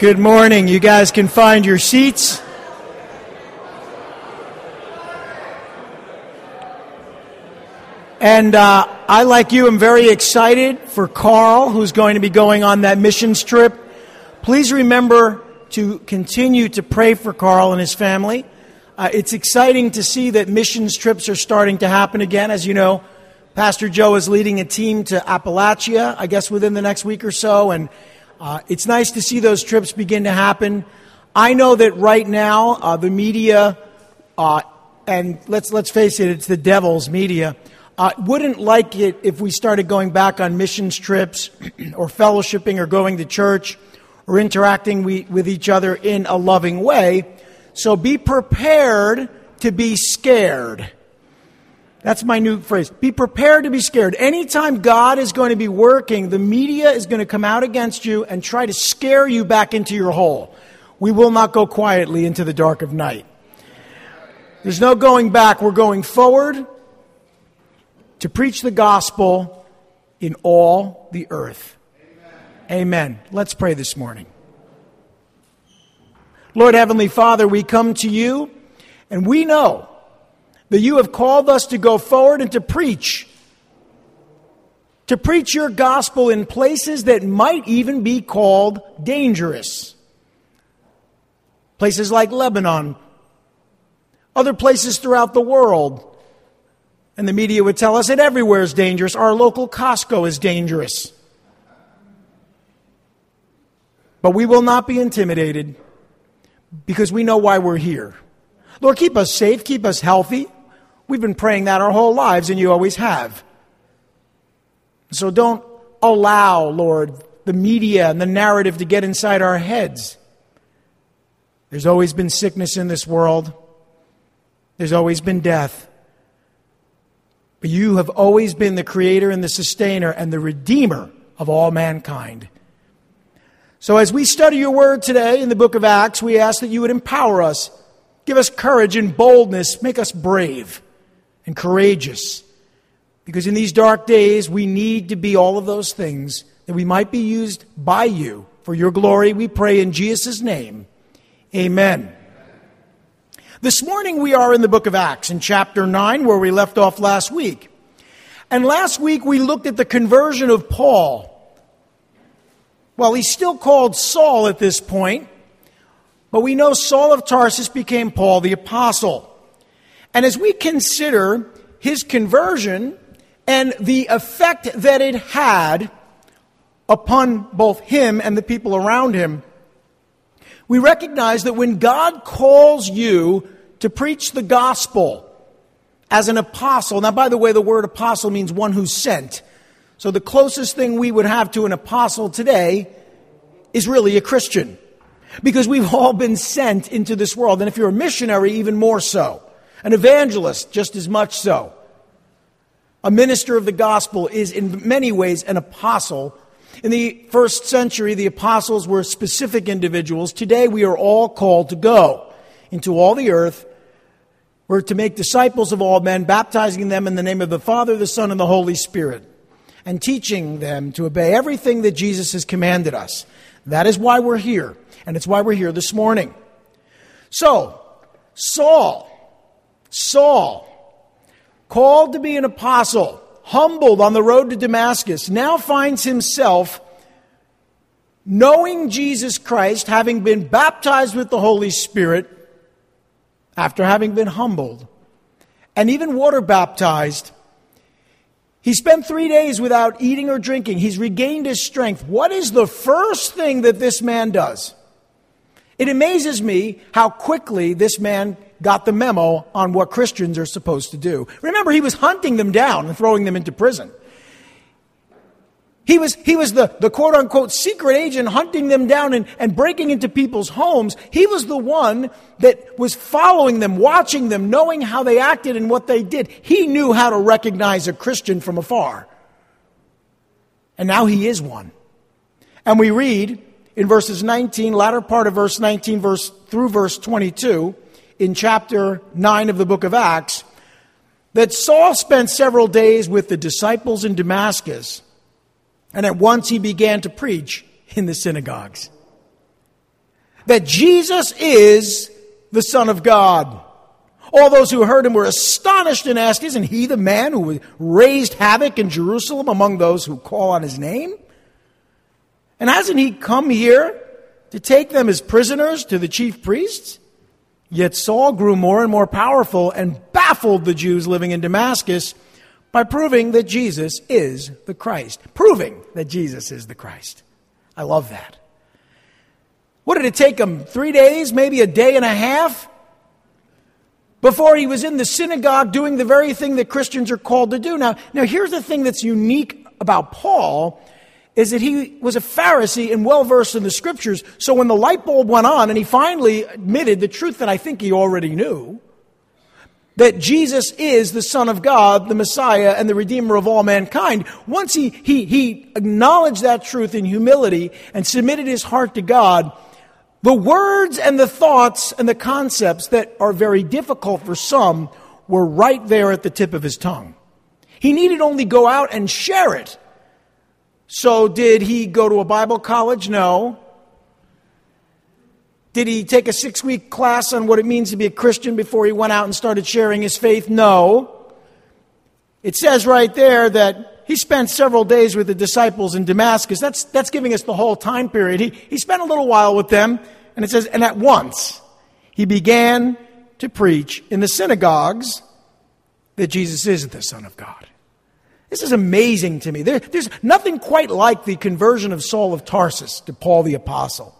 Good morning. You guys can find your seats. And uh, I, like you, am very excited for Carl, who's going to be going on that missions trip. Please remember to continue to pray for Carl and his family. Uh, it's exciting to see that missions trips are starting to happen again. As you know, Pastor Joe is leading a team to Appalachia, I guess within the next week or so, and uh, it's nice to see those trips begin to happen. I know that right now, uh, the media, uh, and let's, let's face it, it's the devil's media, uh, wouldn't like it if we started going back on missions trips or fellowshipping or going to church or interacting we, with each other in a loving way. So be prepared to be scared. That's my new phrase. Be prepared to be scared. Anytime God is going to be working, the media is going to come out against you and try to scare you back into your hole. We will not go quietly into the dark of night. There's no going back. We're going forward to preach the gospel in all the earth. Amen. Amen. Let's pray this morning. Lord Heavenly Father, we come to you and we know that you have called us to go forward and to preach. To preach your gospel in places that might even be called dangerous. Places like Lebanon, other places throughout the world and the media would tell us that everywhere is dangerous. Our local Costco is dangerous. But we will not be intimidated because we know why we're here. Lord, keep us safe, keep us healthy. We've been praying that our whole lives, and you always have. So don't allow, Lord, the media and the narrative to get inside our heads. There's always been sickness in this world, there's always been death. But you have always been the creator and the sustainer and the redeemer of all mankind. So, as we study your word today in the book of Acts, we ask that you would empower us, give us courage and boldness, make us brave and courageous. Because in these dark days, we need to be all of those things that we might be used by you for your glory. We pray in Jesus' name. Amen. This morning we are in the book of Acts in chapter 9 where we left off last week. And last week we looked at the conversion of Paul. Well, he's still called Saul at this point, but we know Saul of Tarsus became Paul the apostle. And as we consider his conversion and the effect that it had upon both him and the people around him, we recognize that when God calls you to preach the gospel as an apostle, now, by the way, the word apostle means one who's sent. So the closest thing we would have to an apostle today is really a Christian. Because we've all been sent into this world. And if you're a missionary, even more so. An evangelist, just as much so. A minister of the gospel is in many ways an apostle in the first century, the apostles were specific individuals. Today, we are all called to go into all the earth. We're to make disciples of all men, baptizing them in the name of the Father, the Son, and the Holy Spirit, and teaching them to obey everything that Jesus has commanded us. That is why we're here, and it's why we're here this morning. So, Saul, Saul, called to be an apostle, humbled on the road to Damascus, now finds himself knowing Jesus Christ, having been baptized with the Holy Spirit, after having been humbled, and even water baptized. He spent three days without eating or drinking. He's regained his strength. What is the first thing that this man does? It amazes me how quickly this man got the memo on what Christians are supposed to do. Remember, he was hunting them down and throwing them into prison. He was, he was the, the quote unquote secret agent hunting them down and, and breaking into people's homes. He was the one that was following them, watching them, knowing how they acted and what they did. He knew how to recognize a Christian from afar. And now he is one. And we read in verses 19, latter part of verse 19, verse through verse 22, in chapter 9 of the book of Acts that Saul spent several days with the disciples in Damascus, and at once he began to preach in the synagogues. that Jesus is the Son of God. All those who heard him were astonished and asked, Isn't he the man who raised havoc in Jerusalem among those who call on his name? And hasn't he come here to take them as prisoners to the chief priests? Yet Saul grew more and more powerful and baffled the Jews living in Damascus by proving that Jesus is the Christ. Proving that Jesus is the Christ. I love that. What did it take him? Three days, maybe a day and a half? Before he was in the synagogue doing the very thing that Christians are called to do. Now, now here's the thing that's unique about Paul is that he was a Pharisee and well versed in the scriptures. So when the light bulb went on and he finally admitted the truth that I think he already knew, that Jesus is the Son of God, the Messiah, and the Redeemer of all mankind. Once he, he, he acknowledged that truth in humility and submitted his heart to God, the words and the thoughts and the concepts that are very difficult for some were right there at the tip of his tongue. He needed only go out and share it so, did he go to a Bible college? No. Did he take a six week class on what it means to be a Christian before he went out and started sharing his faith? No. It says right there that he spent several days with the disciples in Damascus. That's, that's giving us the whole time period. He, he spent a little while with them, and it says, and at once he began to preach in the synagogues that Jesus is the Son of God. This is amazing to me. There, there's nothing quite like the conversion of Saul of Tarsus to Paul the Apostle.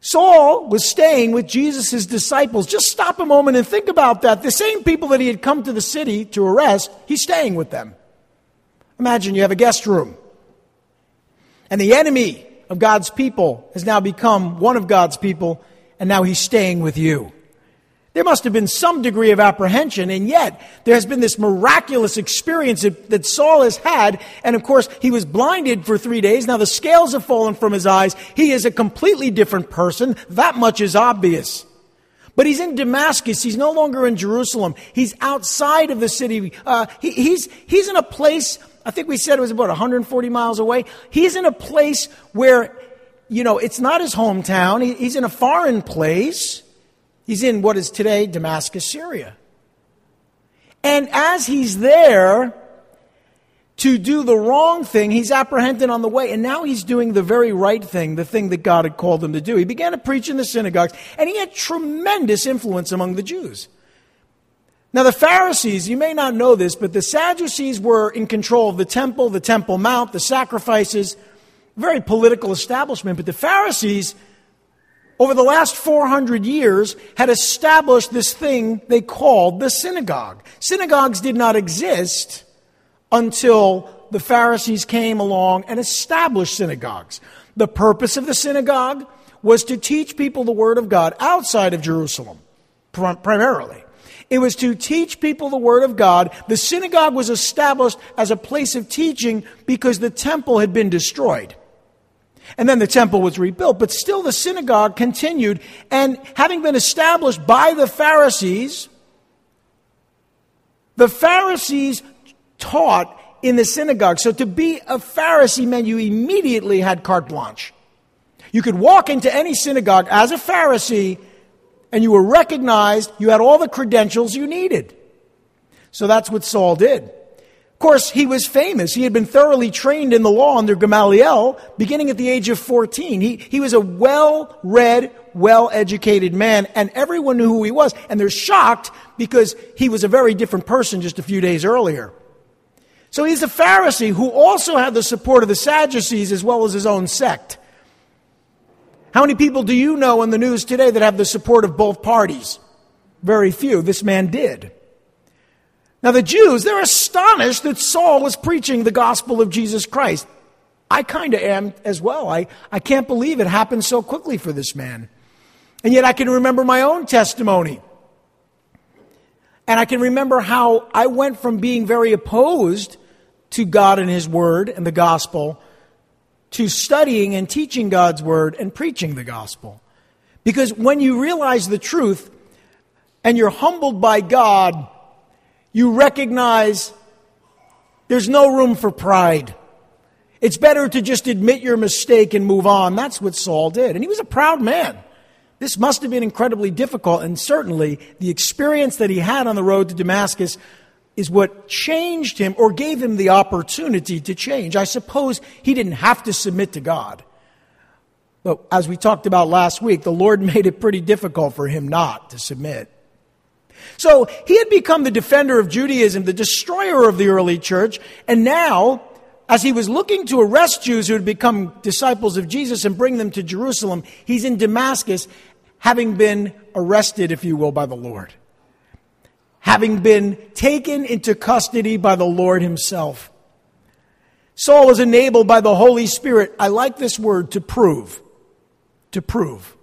Saul was staying with Jesus' disciples. Just stop a moment and think about that. The same people that he had come to the city to arrest, he's staying with them. Imagine you have a guest room, and the enemy of God's people has now become one of God's people, and now he's staying with you. There must have been some degree of apprehension, and yet there has been this miraculous experience that Saul has had. And of course, he was blinded for three days. Now the scales have fallen from his eyes. He is a completely different person. That much is obvious. But he's in Damascus. He's no longer in Jerusalem. He's outside of the city. Uh, he, he's, he's in a place, I think we said it was about 140 miles away. He's in a place where, you know, it's not his hometown. He, he's in a foreign place. He's in what is today Damascus, Syria. And as he's there to do the wrong thing, he's apprehended on the way. And now he's doing the very right thing, the thing that God had called him to do. He began to preach in the synagogues, and he had tremendous influence among the Jews. Now, the Pharisees, you may not know this, but the Sadducees were in control of the temple, the Temple Mount, the sacrifices, very political establishment. But the Pharisees over the last 400 years, had established this thing they called the synagogue. Synagogues did not exist until the Pharisees came along and established synagogues. The purpose of the synagogue was to teach people the Word of God outside of Jerusalem, primarily. It was to teach people the Word of God. The synagogue was established as a place of teaching because the temple had been destroyed. And then the temple was rebuilt, but still the synagogue continued. And having been established by the Pharisees, the Pharisees taught in the synagogue. So to be a Pharisee meant you immediately had carte blanche. You could walk into any synagogue as a Pharisee and you were recognized, you had all the credentials you needed. So that's what Saul did. Of course, he was famous. He had been thoroughly trained in the law under Gamaliel beginning at the age of 14. He, he was a well read, well educated man, and everyone knew who he was. And they're shocked because he was a very different person just a few days earlier. So he's a Pharisee who also had the support of the Sadducees as well as his own sect. How many people do you know in the news today that have the support of both parties? Very few. This man did. Now, the Jews, they're astonished that Saul was preaching the gospel of Jesus Christ. I kind of am as well. I, I can't believe it happened so quickly for this man. And yet I can remember my own testimony. And I can remember how I went from being very opposed to God and His Word and the gospel to studying and teaching God's Word and preaching the gospel. Because when you realize the truth and you're humbled by God, you recognize there's no room for pride. It's better to just admit your mistake and move on. That's what Saul did. And he was a proud man. This must have been incredibly difficult, and certainly the experience that he had on the road to Damascus is what changed him or gave him the opportunity to change. I suppose he didn't have to submit to God. But as we talked about last week, the Lord made it pretty difficult for him not to submit. So he had become the defender of Judaism, the destroyer of the early church, and now, as he was looking to arrest Jews who had become disciples of Jesus and bring them to Jerusalem, he's in Damascus, having been arrested, if you will, by the Lord having been taken into custody by the Lord Himself. Saul was enabled by the Holy Spirit, I like this word, to prove. To prove.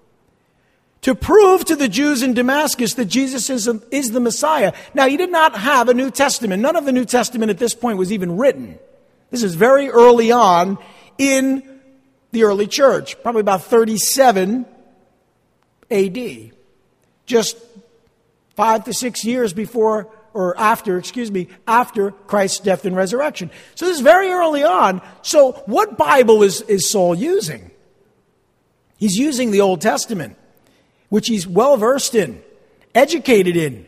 To prove to the Jews in Damascus that Jesus is, is the Messiah. Now, he did not have a New Testament. None of the New Testament at this point was even written. This is very early on in the early church, probably about 37 AD. Just five to six years before or after, excuse me, after Christ's death and resurrection. So this is very early on. So what Bible is, is Saul using? He's using the Old Testament, which he's well versed in, educated in.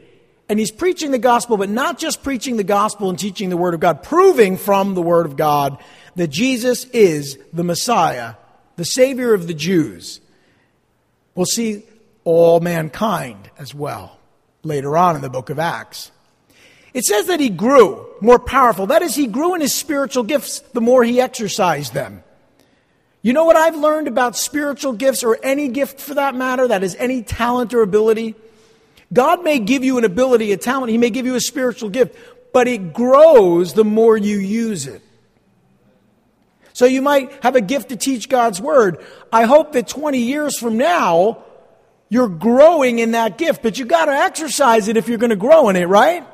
And he's preaching the gospel, but not just preaching the gospel and teaching the Word of God, proving from the Word of God that Jesus is the Messiah, the Savior of the Jews. We'll see all mankind as well later on in the book of Acts. It says that he grew more powerful. That is, he grew in his spiritual gifts the more he exercised them. You know what I've learned about spiritual gifts, or any gift for that matter, that is any talent or ability? God may give you an ability, a talent, He may give you a spiritual gift, but it grows the more you use it. So you might have a gift to teach God's Word. I hope that 20 years from now, you're growing in that gift, but you got to exercise it if you're going to grow in it, right?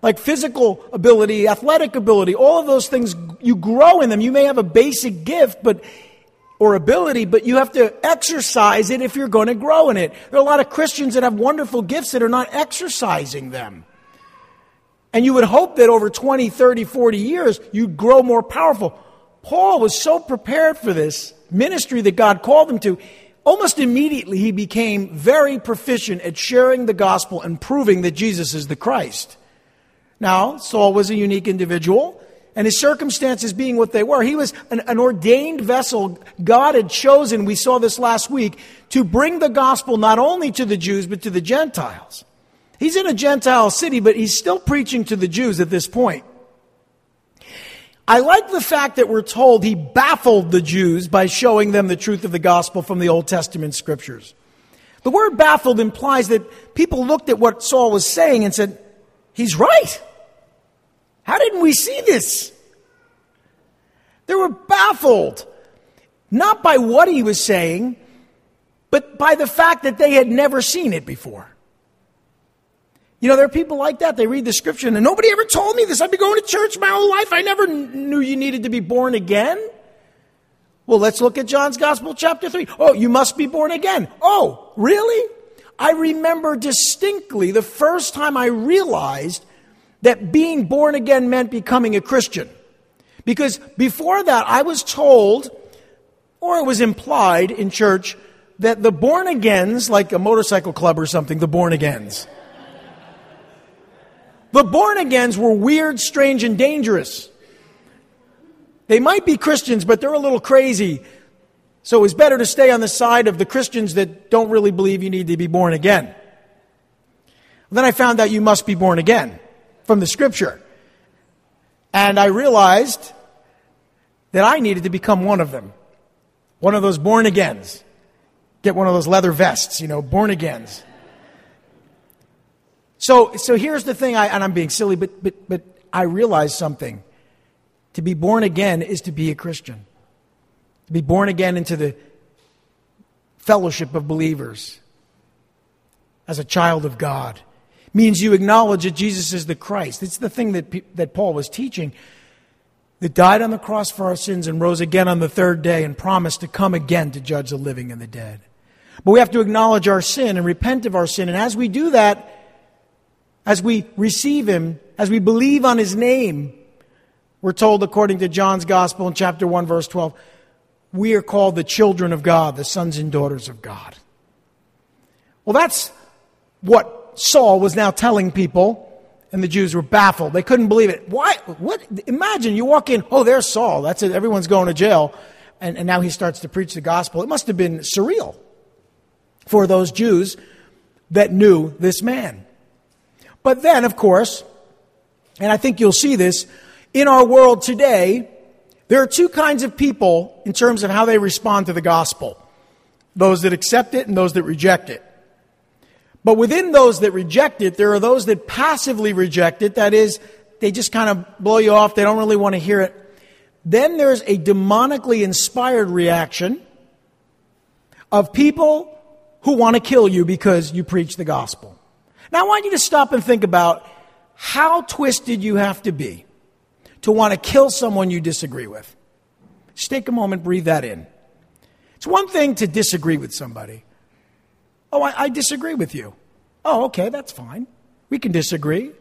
Like physical ability, athletic ability, all of those things, you grow in them. You may have a basic gift, but or ability, but you have to exercise it if you're going to grow in it. There are a lot of Christians that have wonderful gifts that are not exercising them. And you would hope that over 20, 30, 40 years, you'd grow more powerful. Paul was so prepared for this ministry that God called him to. Almost immediately, he became very proficient at sharing the gospel and proving that Jesus is the Christ. Now, Saul was a unique individual, and his circumstances being what they were, he was an, an, ordained vessel God had chosen, we saw this last week, to bring the gospel not only to the Jews, but to the Gentiles. He's in a Gentile city, but he's still preaching to the Jews at this point. I like the fact that we're told he baffled the Jews by showing them the truth of the gospel from the Old Testament scriptures. The word baffled implies that people looked at what Saul was saying and said, He's right. How didn't we see this? They were baffled, not by what he was saying, but by the fact that they had never seen it before. You know, there are people like that. They read the scripture and nobody ever told me this. I've been going to church my whole life. I never knew you needed to be born again. Well, let's look at John's Gospel, chapter 3. Oh, you must be born again. Oh, really? I remember distinctly the first time I realized that being born again meant becoming a Christian. Because before that, I was told, or it was implied in church, that the born agains, like a motorcycle club or something, the born agains, the born agains were weird, strange, and dangerous. They might be Christians, but they're a little crazy. So it was better to stay on the side of the Christians that don't really believe you need to be born again. Then I found out you must be born again from the scripture. And I realized that I needed to become one of them. One of those born agains. Get one of those leather vests, you know, born agains. So, so here's the thing, I, and I'm being silly, but, but, but I realized something. To be born again is to be a Christian. To be born again into the fellowship of believers as a child of God means you acknowledge that Jesus is the Christ. It's the thing that, that Paul was teaching that died on the cross for our sins and rose again on the third day and promised to come again to judge the living and the dead. But we have to acknowledge our sin and repent of our sin. And as we do that, as we receive Him, as we believe on His name, We're told, according to John's Gospel in chapter 1, verse 12, we are called the children of God, the sons and daughters of God. Well, that's what Saul was now telling people, and the Jews were baffled. They couldn't believe it. Why? What? Imagine you walk in, oh, there's Saul. That's it. Everyone's going to jail. And, and now he starts to preach the gospel. It must have been surreal for those Jews that knew this man. But then, of course, and I think you'll see this, in our world today, there are two kinds of people in terms of how they respond to the gospel those that accept it and those that reject it. But within those that reject it, there are those that passively reject it. That is, they just kind of blow you off. They don't really want to hear it. Then there's a demonically inspired reaction of people who want to kill you because you preach the gospel. Now, I want you to stop and think about how twisted you have to be to want to kill someone you disagree with. Just take a moment, breathe that in. It's one thing to disagree with somebody. Oh, I, I disagree with you. Oh, okay, that's fine. We can disagree.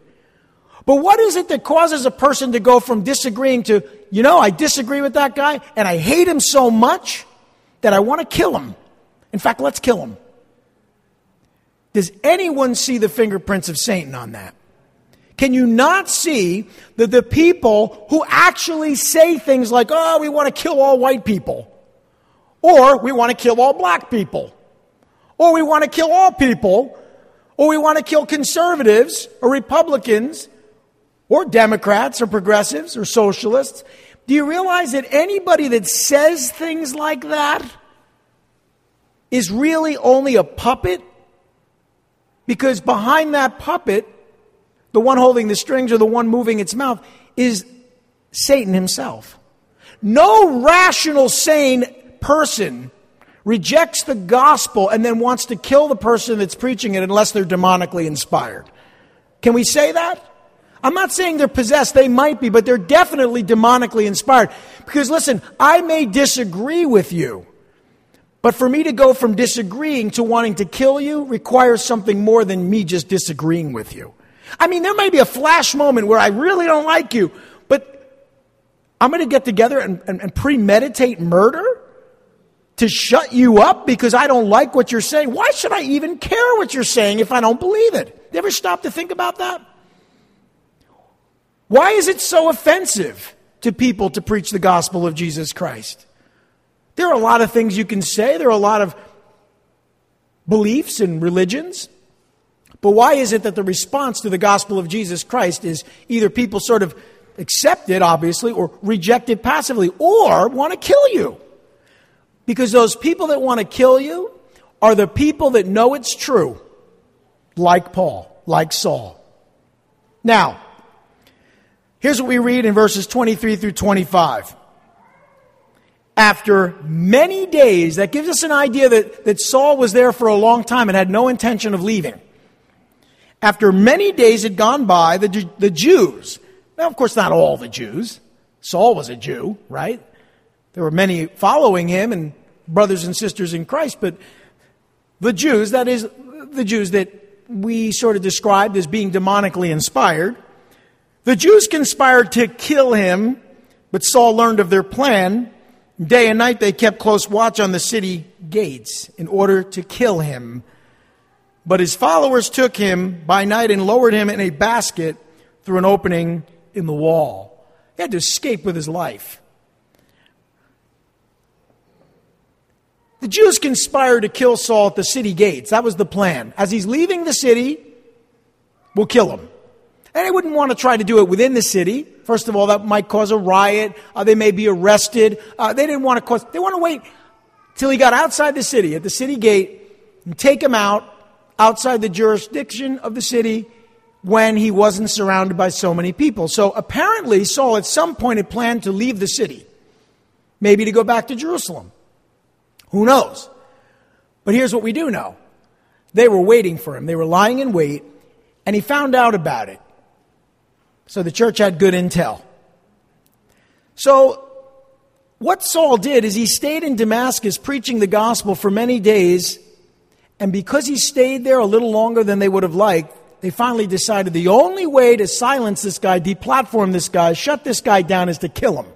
But what is it that causes a person to go from disagreeing to, you know, I disagree with that guy and I hate him so much that I want to kill him? In fact, let's kill him. Does anyone see the fingerprints of Satan on that? Can you not see that the people who actually say things like, oh, we want to kill all white people, or we want to kill all black people, or we want to kill all people, or we want to kill conservatives or Republicans or Democrats or progressives or socialists. Do you realize that anybody that says things like that is really only a puppet? Because behind that puppet the one holding the strings or the one moving its mouth is Satan himself. No rational, sane person rejects the gospel and then wants to kill the person that's preaching it unless they're demonically inspired. Can we say that? I'm not saying they're possessed, they might be, but they're definitely demonically inspired. Because listen, I may disagree with you, but for me to go from disagreeing to wanting to kill you requires something more than me just disagreeing with you. I mean, there may be a flash moment where I really don't like you, but I'm going to get together and, and, and premeditate murder to shut you up because I don't like what you're saying. Why should I even care what you're saying if I don't believe it? You ever stop to think about that? Why is it so offensive to people to preach the gospel of Jesus Christ? There are a lot of things you can say, there are a lot of beliefs and religions. But why is it that the response to the gospel of Jesus Christ is either people sort of accept it, obviously, or reject it passively, or want to kill you? Because those people that want to kill you are the people that know it's true, like Paul, like Saul. Now, here's what we read in verses 23 through 25. After many days, that gives us an idea that, that Saul was there for a long time and had no intention of leaving after many days had gone by, the, the Jews, now, of course, not all the Jews, Saul was a Jew, right? There were many following him and brothers and sisters in Christ, but the Jews, that is, the Jews that we sort of described as being demonically inspired, the Jews conspired to kill him, but Saul learned of their plan. Day and night they kept close watch on the city gates in order to kill him. But his followers took him by night and lowered him in a basket through an opening in the wall. He had to escape with his life. The Jews conspired to kill Saul at the city gates. That was the plan. As he's leaving the city, we'll kill him. And they wouldn't want to try to do it within the city. First of all, that might cause a riot. Uh, they may be arrested. Uh, they didn't want to cause, they want to wait till he got outside the city, at the city gate, and take him out outside the jurisdiction of the city when he wasn't surrounded by so many people. So apparently, Saul at some point had planned to leave the city, maybe to go back to Jerusalem. Who knows? But here's what we do know they were waiting for him, they were lying in wait, and he found out about it. So the church had good intel. So, what Saul did is he stayed in Damascus preaching the gospel for many days and because he stayed there a little longer than they would have liked, they finally decided the only way to silence this guy, deplatform this guy, shut this guy down is to kill him.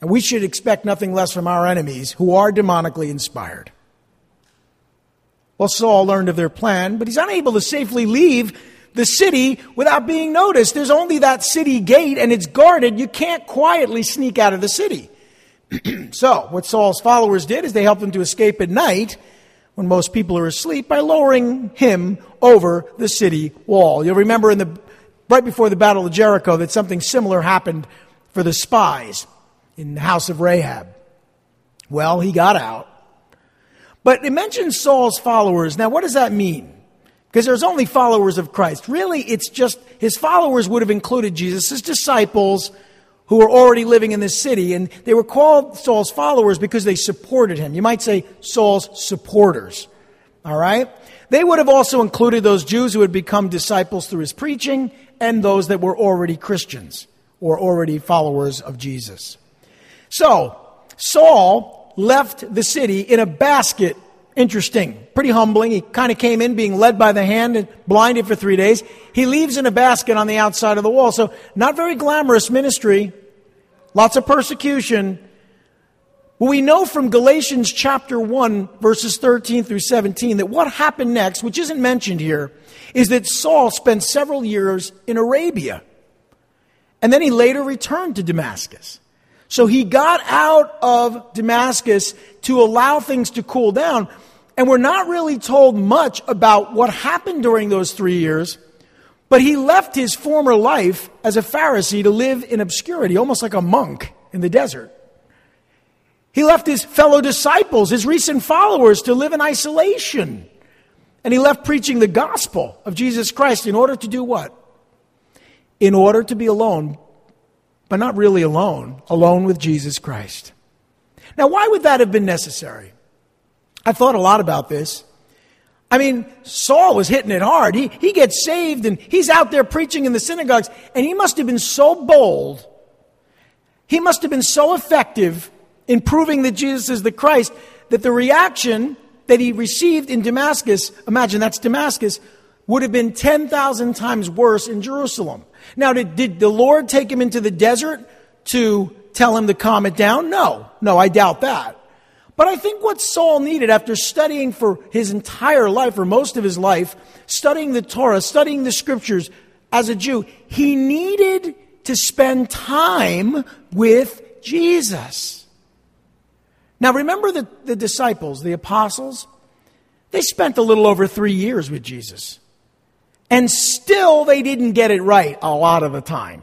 And we should expect nothing less from our enemies who are demonically inspired. Well, Saul learned of their plan, but he's unable to safely leave the city without being noticed. There's only that city gate and it's guarded. You can't quietly sneak out of the city. so, what Saul's followers did is they helped him to escape at night when most people are asleep by lowering him over the city wall. You'll remember in the right before the battle of Jericho that something similar happened for the spies in the house of Rahab. Well, he got out. But it mentions Saul's followers. Now, what does that mean? Because there's only followers of Christ. Really, it's just his followers would have included Jesus' disciples who were already living in this city, and they were called Saul's followers because they supported him. You might say Saul's supporters. All right? They would have also included those Jews who had become disciples through his preaching and those that were already Christians or already followers of Jesus. So, Saul left the city in a basket. Interesting. Pretty humbling. He kind of came in being led by the hand and blinded for three days. He leaves in a basket on the outside of the wall. So, not very glamorous ministry. Lots of persecution. Well, we know from Galatians chapter 1, verses 13 through 17, that what happened next, which isn't mentioned here, is that Saul spent several years in Arabia. And then he later returned to Damascus. So he got out of Damascus to allow things to cool down. And we're not really told much about what happened during those three years, but he left his former life as a Pharisee to live in obscurity, almost like a monk in the desert. He left his fellow disciples, his recent followers, to live in isolation. And he left preaching the gospel of Jesus Christ in order to do what? In order to be alone but not really alone, alone with Jesus Christ. Now, why would that have been necessary? I thought a lot about this. I mean, Saul was hitting it hard. He, he gets saved and he's out there preaching in the synagogues, and he must have been so bold. He must have been so effective in proving that Jesus is the Christ that the reaction that he received in Damascus, imagine that's Damascus, would have been 10,000 times worse in Jerusalem. Now, did, did the Lord take him into the desert to tell him to calm it down? No, no, I doubt that. But I think what Saul needed after studying for his entire life, or most of his life, studying the Torah, studying the scriptures as a Jew, he needed to spend time with Jesus. Now remember the, the disciples, the apostles? They spent a little over three years with Jesus. And still, they didn't get it right a lot of the time.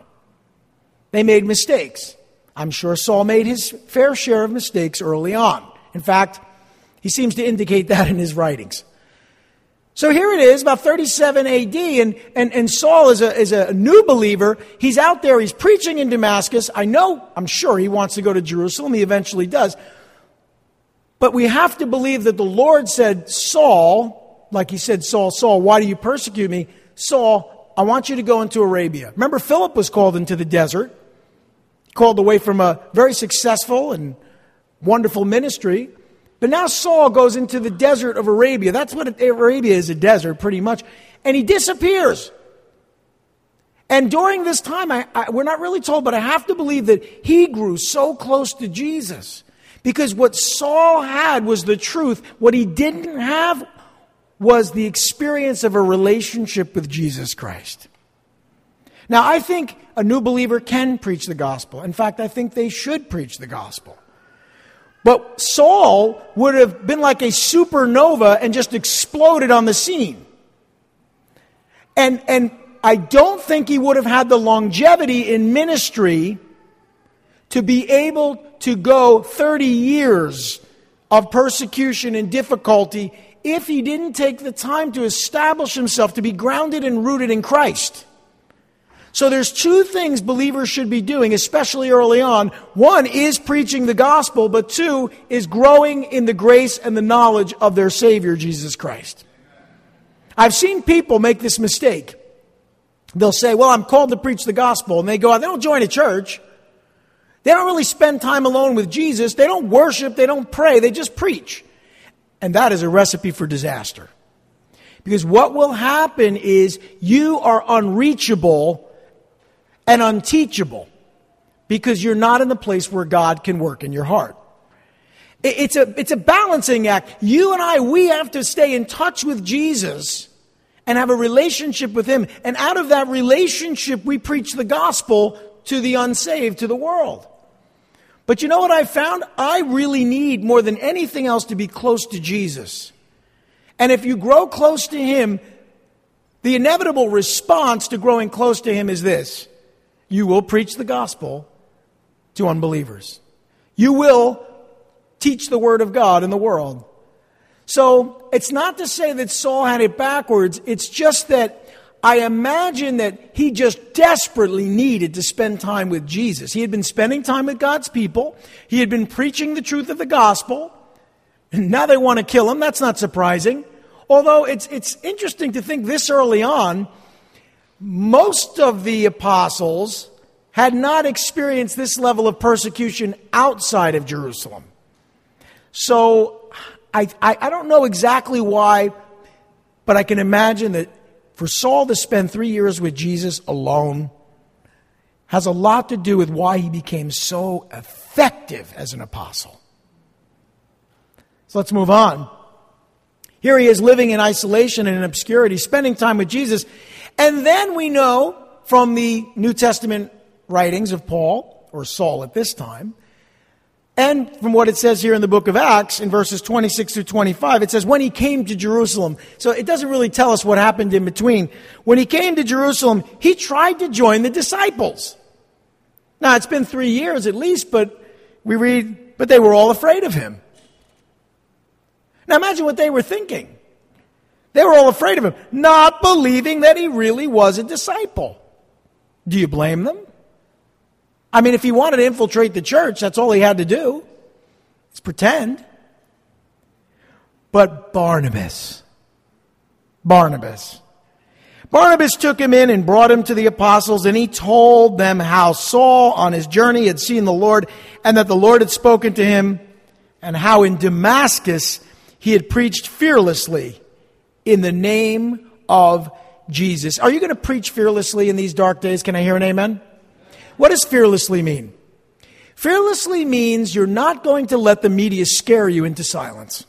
They made mistakes. I'm sure Saul made his fair share of mistakes early on. In fact, he seems to indicate that in his writings. So here it is, about 37 AD, and, and, and Saul is a, is a new believer. He's out there, he's preaching in Damascus. I know, I'm sure he wants to go to Jerusalem. He eventually does. But we have to believe that the Lord said, Saul, like he said, Saul, Saul, why do you persecute me? Saul, I want you to go into Arabia. Remember, Philip was called into the desert, called away from a very successful and wonderful ministry. But now Saul goes into the desert of Arabia. That's what Arabia is a desert, pretty much. And he disappears. And during this time, I, I, we're not really told, but I have to believe that he grew so close to Jesus. Because what Saul had was the truth. What he didn't have was the experience of a relationship with Jesus Christ. Now, I think a new believer can preach the gospel. In fact, I think they should preach the gospel. But Saul would have been like a supernova and just exploded on the scene. And, and I don't think he would have had the longevity in ministry to be able to go 30 years of persecution and difficulty if he didn't take the time to establish himself, to be grounded and rooted in Christ. So there's two things believers should be doing, especially early on. One is preaching the gospel, but two is growing in the grace and the knowledge of their Savior, Jesus Christ. I've seen people make this mistake. They'll say, Well, I'm called to preach the gospel. And they go out, they don't join a church. They don't really spend time alone with Jesus. They don't worship. They don't pray. They just preach. And that is a recipe for disaster. Because what will happen is you are unreachable and unteachable because you're not in the place where God can work in your heart. It's a, it's a balancing act. You and I, we have to stay in touch with Jesus and have a relationship with Him. And out of that relationship, we preach the gospel to the unsaved, to the world. But you know what I found? I really need more than anything else to be close to Jesus. And if you grow close to Him, the inevitable response to growing close to Him is this you will preach the gospel to unbelievers. You will teach the Word of God in the world. So it's not to say that Saul had it backwards, it's just that I imagine that he just desperately needed to spend time with Jesus. He had been spending time with God's people, he had been preaching the truth of the gospel, and now they want to kill him. That's not surprising. Although it's, it's interesting to think this early on, most of the apostles had not experienced this level of persecution outside of Jerusalem. So I, I, I, don't know exactly why, but I can imagine that for Saul to spend three years with Jesus alone has a lot to do with why he became so effective as an apostle. So let's move on. Here he is living in isolation and in obscurity, spending time with Jesus. And then we know from the New Testament writings of Paul, or Saul at this time, and from what it says here in the book of Acts, in verses 26 through 25, it says, when he came to Jerusalem. So it doesn't really tell us what happened in between. When he came to Jerusalem, he tried to join the disciples. Now, it's been three years at least, but we read, but they were all afraid of him. Now, imagine what they were thinking. They were all afraid of him, not believing that he really was a disciple. Do you blame them? I mean, if he wanted to infiltrate the church, that's all he had to do. It's pretend. But Barnabas, Barnabas, Barnabas took him in and brought him to the apostles, and he told them how Saul on his journey had seen the Lord, and that the Lord had spoken to him, and how in Damascus he had preached fearlessly in the name of Jesus. Are you going to preach fearlessly in these dark days? Can I hear an amen? What does fearlessly mean? Fearlessly means you're not going to let the media scare you into silence.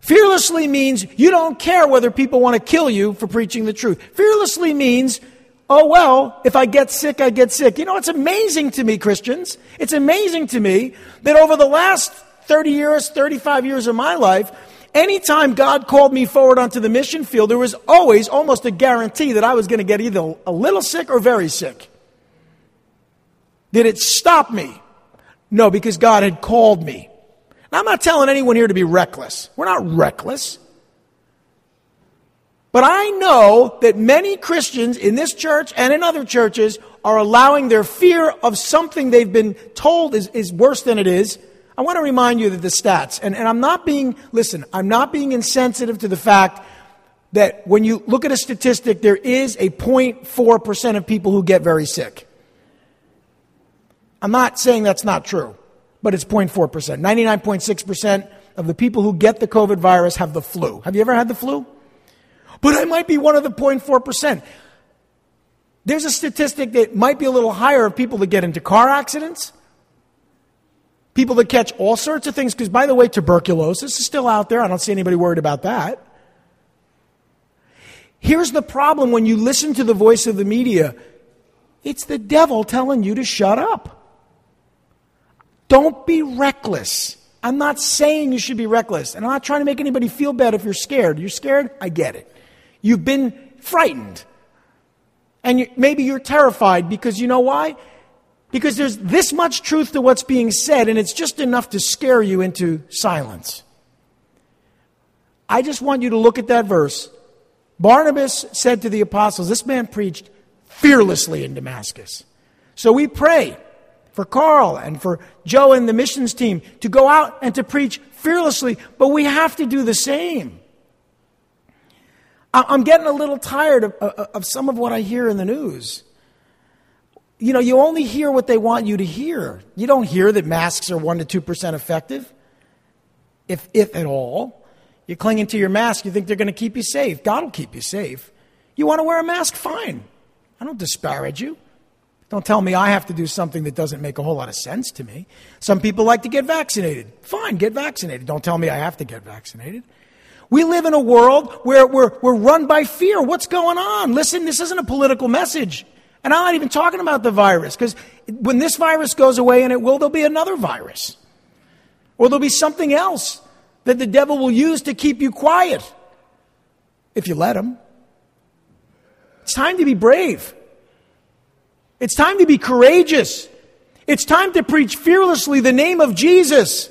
Fearlessly means you don't care whether people want to kill you for preaching the truth. Fearlessly means, oh well, if I get sick, I get sick. You know, it's amazing to me, Christians. It's amazing to me that over the last 30 years, 35 years of my life, anytime God called me forward onto the mission field, there was always almost a guarantee that I was going to get either a little sick or very sick. Did it stop me? No, because God had called me. Now, I'm not telling anyone here to be reckless. We're not reckless. But I know that many Christians in this church and in other churches are allowing their fear of something they've been told is, is worse than it is. I want to remind you that the stats, and, and I'm not being, listen, I'm not being insensitive to the fact that when you look at a statistic, there is a 0.4% of people who get very sick. I'm not saying that's not true, but it's 0.4%. 99.6% of the people who get the COVID virus have the flu. Have you ever had the flu? But I might be one of the 0.4%. There's a statistic that might be a little higher of people that get into car accidents, people that catch all sorts of things, because by the way, tuberculosis is still out there. I don't see anybody worried about that. Here's the problem when you listen to the voice of the media it's the devil telling you to shut up. Don't be reckless. I'm not saying you should be reckless. And I'm not trying to make anybody feel bad if you're scared. You're scared? I get it. You've been frightened. And you, maybe you're terrified because you know why? Because there's this much truth to what's being said, and it's just enough to scare you into silence. I just want you to look at that verse. Barnabas said to the apostles, This man preached fearlessly in Damascus. So we pray for Carl and for Joe and the missions team to go out and to preach fearlessly, but we have to do the same. I'm getting a little tired of, uh, uh, of, some of what I hear in the news. You know, you only hear what they want you to hear. You don't hear that masks are 1% to 2% effective, if, if at all. You're clinging to your mask. You think they're going to keep you safe. God will keep you safe. You want to wear a mask? Fine. I don't disparage you. Don't tell me I have to do something that doesn't make a whole lot of sense to me. Some people like to get vaccinated. Fine, get vaccinated. Don't tell me I have to get vaccinated. We live in a world where we're, we're run by fear. What's going on? Listen, this isn't a political message. And I'm not even talking about the virus, because when this virus goes away, and it will, there'll be another virus. Or there'll be something else that the devil will use to keep you quiet, if you let him. It's time to be brave. It's time to be courageous. It's time to preach fearlessly the name of Jesus.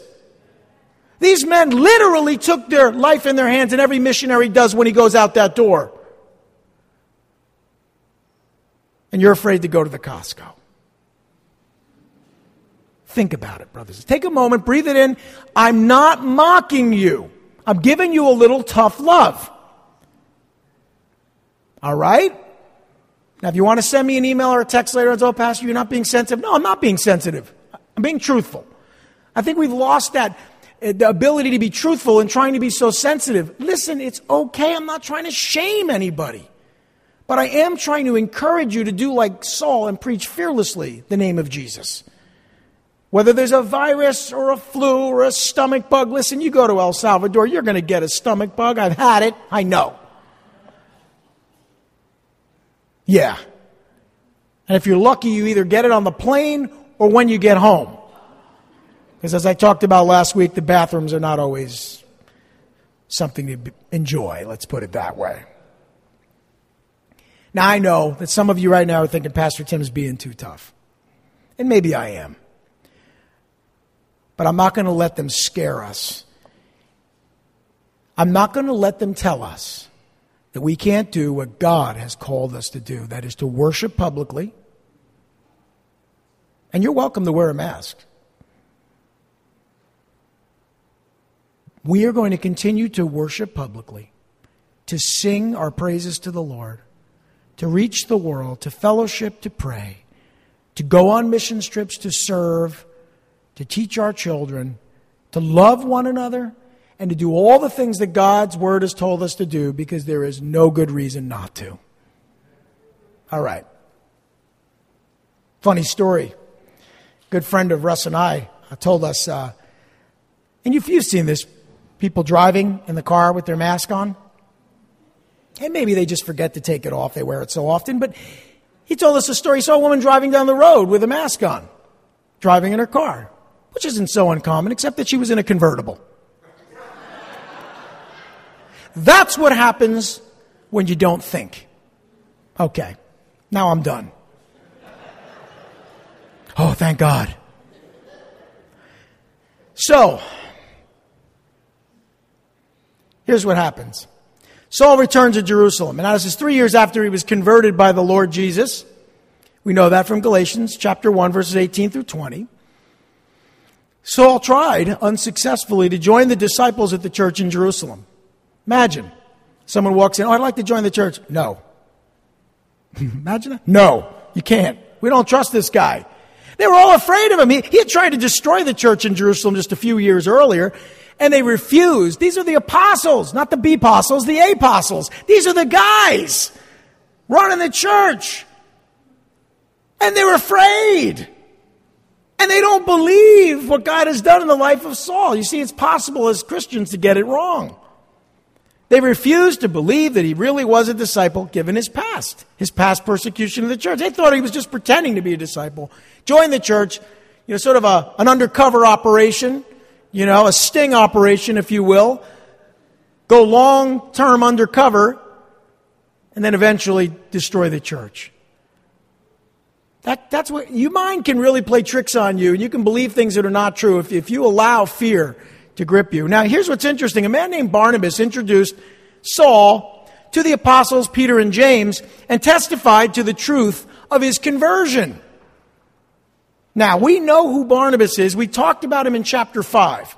These men literally took their life in their hands, and every missionary does when he goes out that door. And you're afraid to go to the Costco. Think about it, brothers. Take a moment, breathe it in. I'm not mocking you. I'm giving you a little tough love. All right? Now, if you want to send me an email or a text later and say, oh, Pastor, you're not being sensitive. No, I'm not being sensitive. I'm being truthful. I think we've lost that uh, the ability to be truthful and trying to be so sensitive. Listen, it's okay. I'm not trying to shame anybody. But I am trying to encourage you to do like Saul and preach fearlessly the name of Jesus. Whether there's a virus or a flu or a stomach bug, listen, you go to El Salvador, you're going to get a stomach bug. I've had it. I know. Yeah. And if you're lucky, you either get it on the plane or when you get home. Because as I talked about last week, the bathrooms are not always something to enjoy, let's put it that way. Now, I know that some of you right now are thinking Pastor Tim's being too tough. And maybe I am. But I'm not going to let them scare us. I'm not going to let them tell us that we can't do what God has called us to do that is to worship publicly. And you're welcome to wear a mask. We are going to continue to worship publicly, to sing our praises to the Lord, to reach the world, to fellowship, to pray, to go on mission trips, to serve, to teach our children, to love one another and to do all the things that God's Word has told us to do because there is no good reason not to. All right. Funny story. Good friend of Russ and I uh, told us, uh, and you've, you've seen this people driving in the car with their mask on. And maybe they just forget to take it off, they wear it so often. But he told us a story. He saw a woman driving down the road with a mask on, driving in her car, which isn't so uncommon, except that she was in a convertible. That's what happens when you don't think. Okay, now I'm done. Oh, thank God. So, here's what happens Saul returns to Jerusalem, and this is three years after he was converted by the Lord Jesus. We know that from Galatians chapter 1, verses 18 through 20. Saul tried unsuccessfully to join the disciples at the church in Jerusalem. Imagine someone walks in, oh, I'd like to join the church. No. Imagine that? No, you can't. We don't trust this guy. They were all afraid of him. He, he had tried to destroy the church in Jerusalem just a few years earlier, and they refused. These are the apostles, not the B apostles, the apostles. These are the guys running the church. And they're afraid. And they don't believe what God has done in the life of Saul. You see, it's possible as Christians to get it wrong. They refused to believe that he really was a disciple given his past, his past persecution of the church. They thought he was just pretending to be a disciple. Joined the church, you know, sort of a, an undercover operation, you know, a sting operation, if you will. Go long term undercover and then eventually destroy the church. That, that's what, your mind can really play tricks on you and you can believe things that are not true if, if you allow fear to grip you. Now, here's what's interesting. A man named Barnabas introduced Saul to the apostles Peter and James and testified to the truth of his conversion. Now, we know who Barnabas is. We talked about him in chapter 5.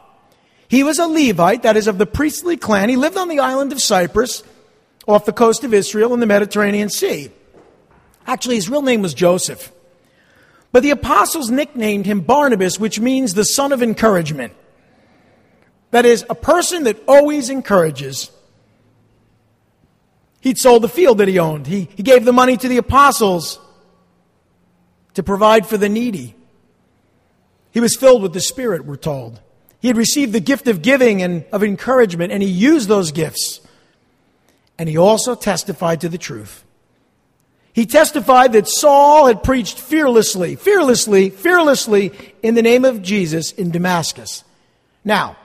He was a Levite, that is, of the priestly clan. He lived on the island of Cyprus, off the coast of Israel in the Mediterranean Sea. Actually, his real name was Joseph. But the apostles nicknamed him Barnabas, which means the son of encouragement. That is, a person that always encourages. He'd sold the field that he owned. He, he gave the money to the apostles to provide for the needy. He was filled with the Spirit, we're told. He had received the gift of giving and of encouragement, and he used those gifts. And he also testified to the truth. He testified that Saul had preached fearlessly, fearlessly, fearlessly in the name of Jesus in Damascus. Now,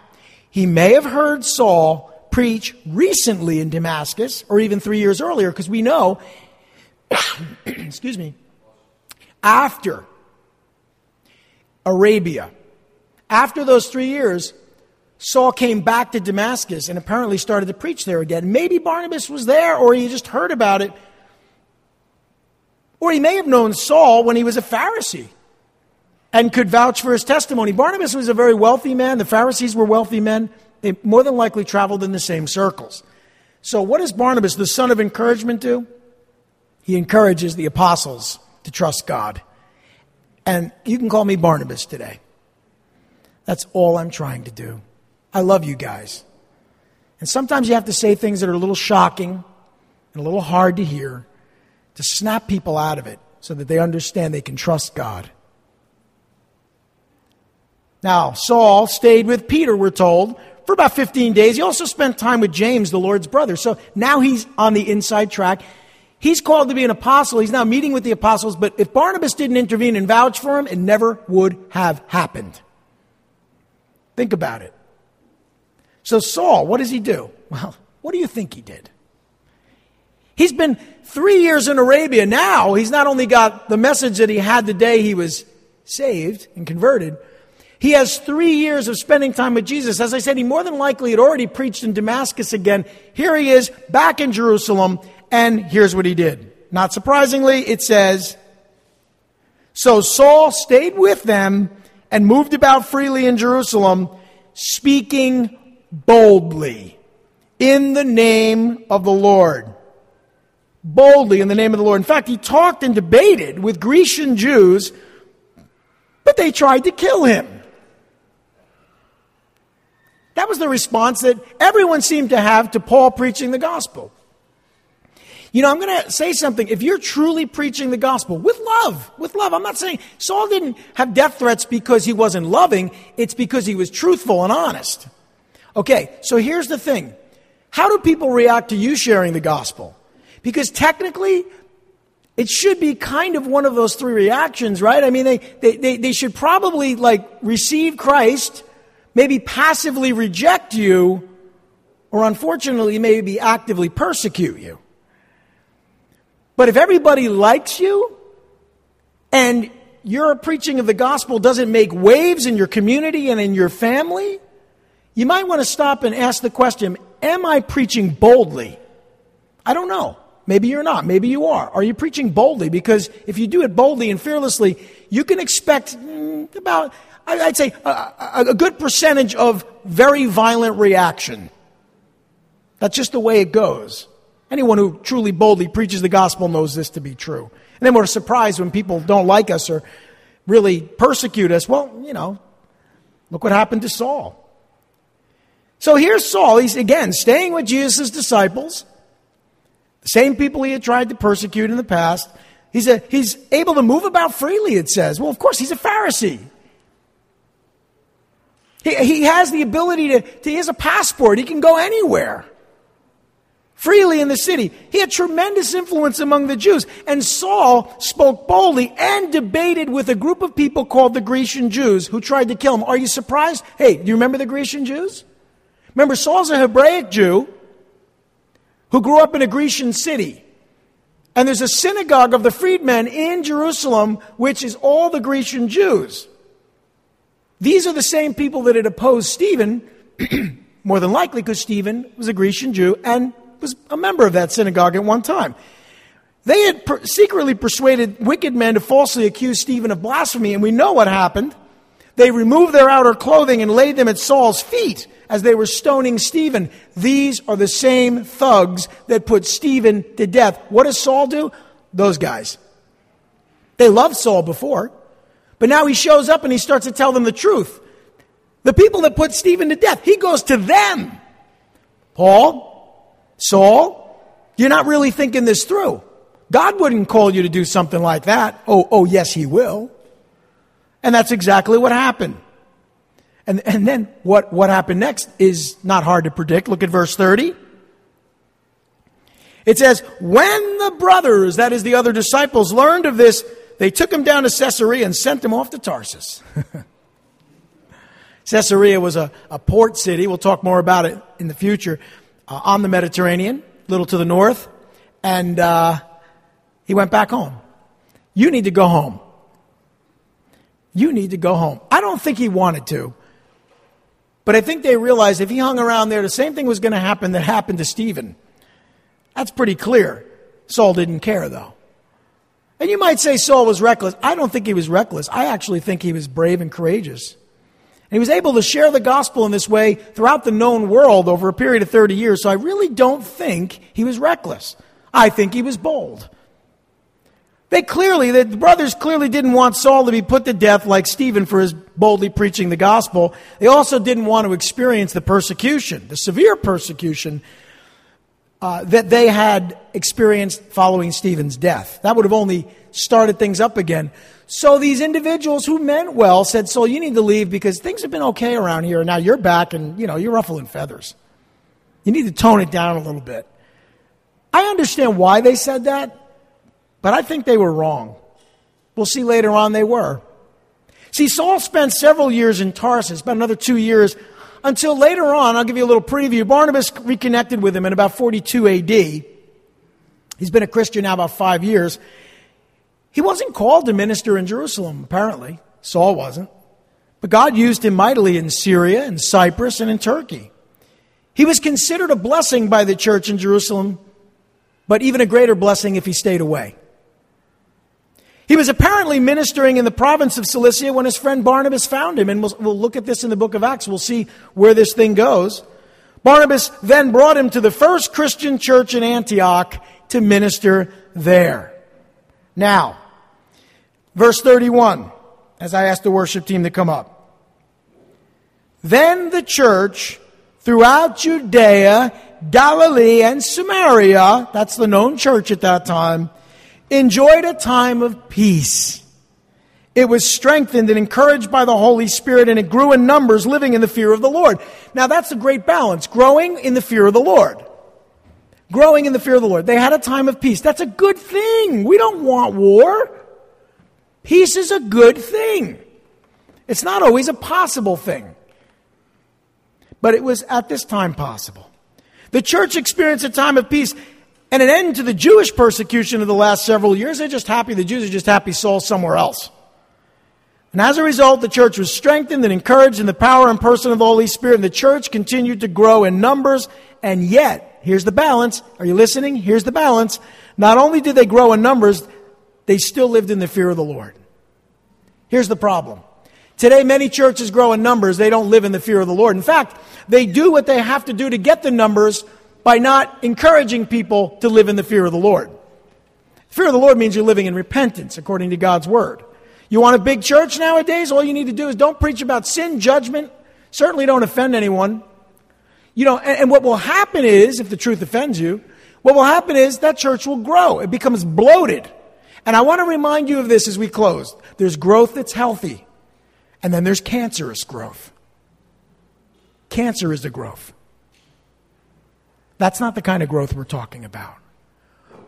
he may have heard Saul preach recently in Damascus, or even three years earlier, because we know, excuse me, after Arabia, after those three years, Saul came back to Damascus and apparently started to preach there again. Maybe Barnabas was there, or he just heard about it or he may have known Saul when he was a Pharisee and could vouch for his testimony. Barnabas was a very wealthy man. The Pharisees were wealthy men. They more than likely traveled in the same circles. So, what does Barnabas, the son of encouragement, do? He encourages the apostles to trust God. And you can call me Barnabas today. That's all I'm trying to do. I love you guys. And sometimes you have to say things that are a little shocking and a little hard to hear to snap people out of it so that they understand they can trust God. Now, Saul stayed with Peter, we're told, for about 15 days. He also spent time with James, the Lord's brother. So now he's on the inside track. He's called to be an apostle. He's now meeting with the apostles, but if Barnabas didn't intervene and vouch for him, it never would have happened. Think about it. So, Saul, what does he do? Well, what do you think he did? He's been three years in Arabia. Now he's not only got the message that he had the day he was saved and converted, he has three years of spending time with Jesus. As I said, he more than likely had already preached in Damascus again. Here he is back in Jerusalem, and here's what he did. Not surprisingly, it says, So Saul stayed with them and moved about freely in Jerusalem, speaking boldly in the name of the Lord boldly in the name of the Lord. In fact, he talked and debated with Grecian Jews, but they tried to kill him. That was the response that everyone seemed to have to Paul preaching the gospel. You know, I'm going to say something. If you're truly preaching the gospel with love, with love, I'm not saying Saul didn't have death threats because he wasn't loving, it's because he was truthful and honest. Okay, so here's the thing. How do people react to you sharing the gospel? Because technically, it should be kind of one of those three reactions, right? I mean, they, they, they, they should probably like receive Christ, maybe passively reject you, or unfortunately, maybe actively persecute you. But if everybody likes you and your preaching of the gospel doesn't make waves in your community and in your family, you might want to stop and ask the question Am I preaching boldly? I don't know. Maybe you're not. Maybe you are. Are you preaching boldly? Because if you do it boldly and fearlessly, you can expect mm, about, I'd say, a, a good percentage of very violent reaction. That's just the way it goes. Anyone who truly boldly preaches the gospel knows this to be true. And then we're surprised when people don't like us or really persecute us. Well, you know, look what happened to Saul. So here's Saul. He's again staying with Jesus' disciples. The same people he had tried to persecute in the past. He's, a, he's able to move about freely, it says. Well, of course, he's a Pharisee. He, he has the ability to, to, he has a passport. He can go anywhere freely in the city. He had tremendous influence among the Jews. And Saul spoke boldly and debated with a group of people called the Grecian Jews who tried to kill him. Are you surprised? Hey, do you remember the Grecian Jews? Remember, Saul's a Hebraic Jew who grew up in a Grecian city. And there's a synagogue of the freedmen in Jerusalem, which is all the Grecian Jews. These are the same people that had opposed Stephen, more than likely because Stephen was a Grecian Jew and was a member of that synagogue at one time. They had per- secretly persuaded wicked men to falsely accuse Stephen of blasphemy, and we know what happened. They removed their outer clothing and laid them at Saul's feet as they were stoning Stephen. These are the same thugs that put Stephen to death. What does Saul do? Those guys. They loved Saul before, but now he shows up and he starts to tell them the truth. The people that put Stephen to death. He goes to them. Paul, Saul, you're not really thinking this through. God wouldn't call you to do something like that. Oh, oh, yes, He will. And that's exactly what happened. And, and then what, what happened next is not hard to predict. Look at verse 30. It says, When the brothers, that is the other disciples, learned of this, they took him down to Caesarea and sent him off to Tarsus. Caesarea was a, a, port city. We'll talk more about it in the future. Uh, on the Mediterranean, a little to the north. And uh, he went back home. You need to go home. You need to go home. I don't think he wanted to. But I think they realized if he hung around there, the same thing was going to happen that happened to Stephen. That's pretty clear. Saul didn't care, though. And you might say Saul was reckless. I don't think he was reckless. I actually think he was brave and courageous. And he was able to share the gospel in this way throughout the known world over a period of 30 years. So I really don't think he was reckless. I think he was bold. They clearly, the brothers clearly didn't want Saul to be put to death like Stephen for his boldly preaching the gospel. They also didn't want to experience the persecution, the severe persecution uh, that they had experienced following Stephen's death. That would have only started things up again. So these individuals who meant well said, Saul, you need to leave because things have been okay around here. And now you're back and, you know, you're ruffling feathers. You need to tone it down a little bit. I understand why they said that. But I think they were wrong. We'll see later on they were. See, Saul spent several years in Tarsus, about another two years, until later on, I'll give you a little preview. Barnabas reconnected with him in about 42 AD. He's been a Christian now about five years. He wasn't called to minister in Jerusalem, apparently. Saul wasn't. But God used him mightily in Syria and Cyprus and in Turkey. He was considered a blessing by the church in Jerusalem, but even a greater blessing if he stayed away. He was apparently ministering in the province of Cilicia when his friend Barnabas found him. And we'll, we'll, look at this in the book of Acts. We'll see where this thing goes. Barnabas then brought him to the first Christian church in Antioch to minister there. Now, verse 31, as I asked the worship team to come up. Then the church throughout Judea, Galilee, and Samaria, that's the known church at that time, enjoyed a time of peace. It was strengthened and encouraged by the Holy Spirit, and it grew in numbers, living in the fear of the Lord. Now, that's a great balance growing in the fear of the Lord. Growing in the fear of the Lord. They had a time of peace. That's a good thing. We don't want war. Peace is a good thing. It's not always a possible thing, but it was at this time possible. The church experienced a time of peace and an end to the Jewish persecution of the last several years. They're just happy, the Jews are just happy Saul's somewhere else. And as a result, the church was strengthened and encouraged in the power and person of the Holy Spirit, and the church continued to grow in numbers, and yet, here's the balance. Are you listening? Here's the balance. Not only did they grow in numbers, they still lived in the fear of the Lord. Here's the problem. Today, many churches grow in numbers. They don't live in the fear of the Lord. In fact, they do what they have to do to get the numbers by not encouraging people to live in the fear of the Lord. Fear of the Lord means you're living in repentance according to God's word. You want a big church nowadays? All you need to do is don't preach about sin, judgment. Certainly don't offend anyone. You know, and, and what will happen is, if the truth offends you, what will happen is that church will grow. It becomes bloated. And I want to remind you of this as we close. There's growth that's healthy, and then there's cancerous growth. Cancer is the growth. That's not the kind of growth we're talking about.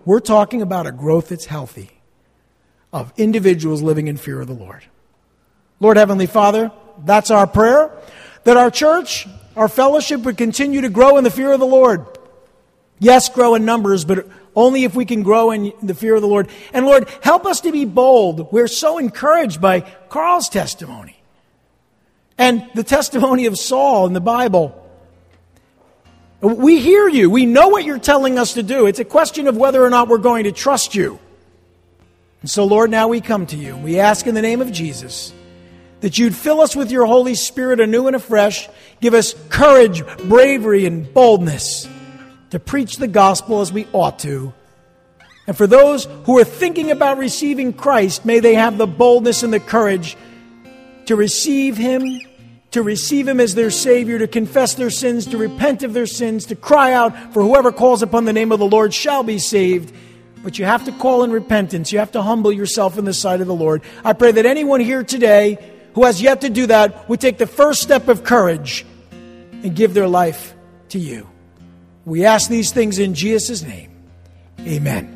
We're talking about a growth that's healthy of individuals living in fear of the Lord. Lord Heavenly Father, that's our prayer that our church, our fellowship would continue to grow in the fear of the Lord. Yes, grow in numbers, but only if we can grow in the fear of the Lord. And Lord, help us to be bold. We're so encouraged by Carl's testimony and the testimony of Saul in the Bible. We hear you. We know what you're telling us to do. It's a question of whether or not we're going to trust you. And so, Lord, now we come to you. We ask in the name of Jesus that you'd fill us with your Holy Spirit anew and afresh. Give us courage, bravery, and boldness to preach the gospel as we ought to. And for those who are thinking about receiving Christ, may they have the boldness and the courage to receive him to receive Him as their Savior, to confess their sins, to repent of their sins, to cry out, for whoever calls upon the name of the Lord shall be saved. But you have to call in repentance. You have to humble yourself in the sight of the Lord. I pray that anyone here today who has yet to do that would take the first step of courage and give their life to you. We ask these things in Jesus' name. Amen.